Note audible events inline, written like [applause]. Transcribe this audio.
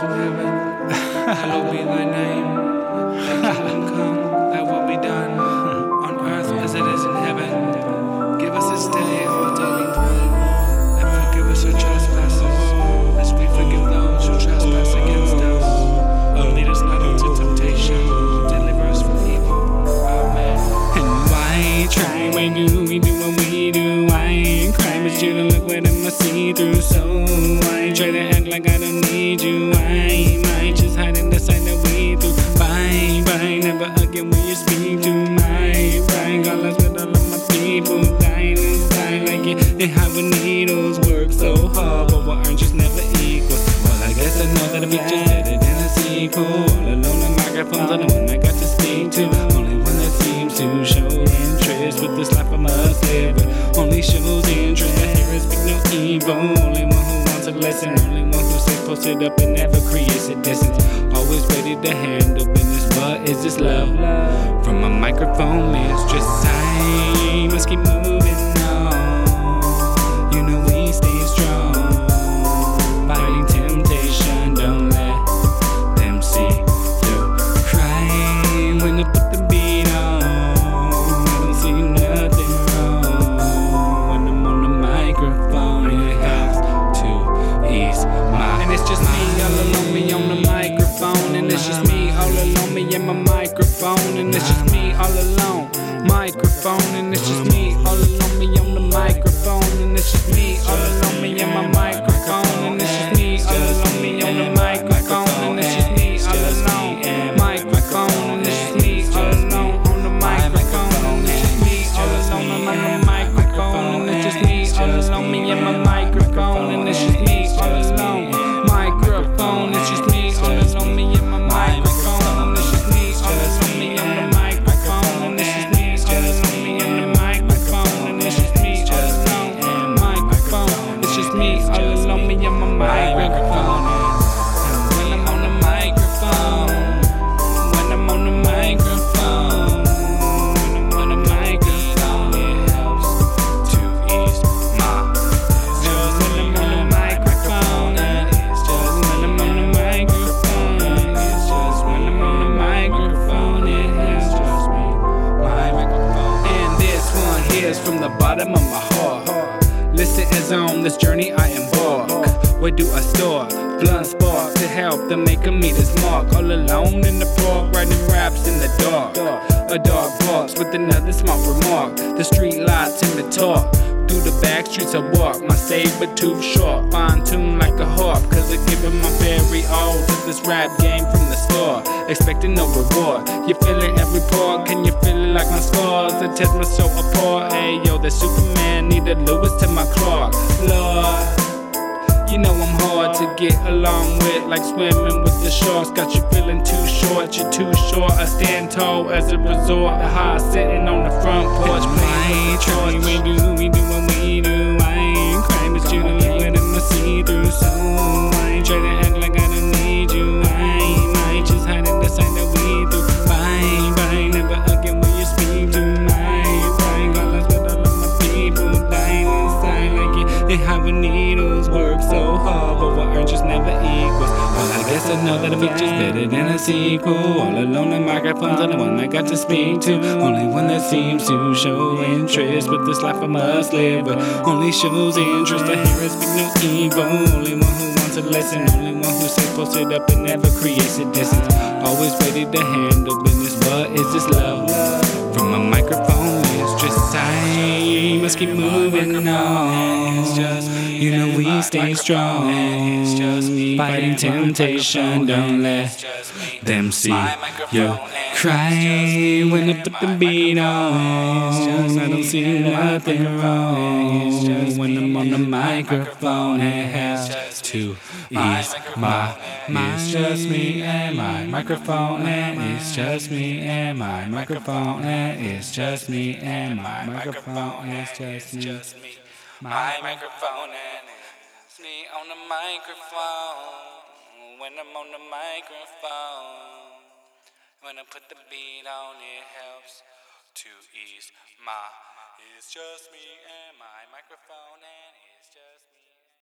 art heaven, [laughs] hallowed be thy name. Thy kingdom come, thy will be done, on earth as it is in heaven. You don't look what I see through. So I try to act like I don't need you. I might just hide in the side that we do. Bye bye, never again will you speak to my pride. Got lost with all of my people dying inside like it. And how the needles work so hard, but what aren't just never equal. Well, I guess I know that a picture's better than a sequel. All alone, the microphone's the one I got to speak to. Only one that seems to show interest with this life I must live. Only shows stays up and never creates a distance. Always ready to handle business. What is this love? From a microphone, mistress. I must keep moving on. And it's just me all alone, microphone. And it's just me all alone, me on the microphone. And it's just me all alone, one from the bottom of my heart. Listen as on this journey I embark. Where do I start? Blunt spark to help the maker meet his mark. All alone in the park, writing raps in the dark. A dark box with another small remark. The street lights in the talk. Through the back streets I walk, my saber tooth sharp, fine tuned like a harp. Cause I giving my very all to this rap game from the start. Expecting no reward. You feeling every part, can you feel it like my scars? That test my soul apart. Hey yo, the Superman needed Lois to my Clark. Lord. You know I'm hard to get along with, like swimming with the sharks. Got you feeling too short, you're too short. I stand tall as a resort. High sitting on the front porch. My try we do, just never equals. Well, I guess I know that a picture's better than a sequel. All alone, the microphone's the one I got to speak to. Only one that seems to show interest. But this life I must live, but only shows interest. to hear hearers speak no evil. Only one who wants a lesson. Only one who stays posted up and never creates a distance. Always ready to handle business. What is this love? From a microphone, it's just time. must keep moving on. You know we stay strong. Fighting temptation, don't let them see you cry when I put the beat on. I don't see nothing wrong when I'm on the microphone. It helps to ease my mind. It's just me and my microphone, and it's just me and my microphone, and it's just me and my microphone, and it's just me, my microphone, and it's me on the microphone. When I'm on the microphone, when I put the beat on, it helps to ease my. It's just me and my microphone, and it's just.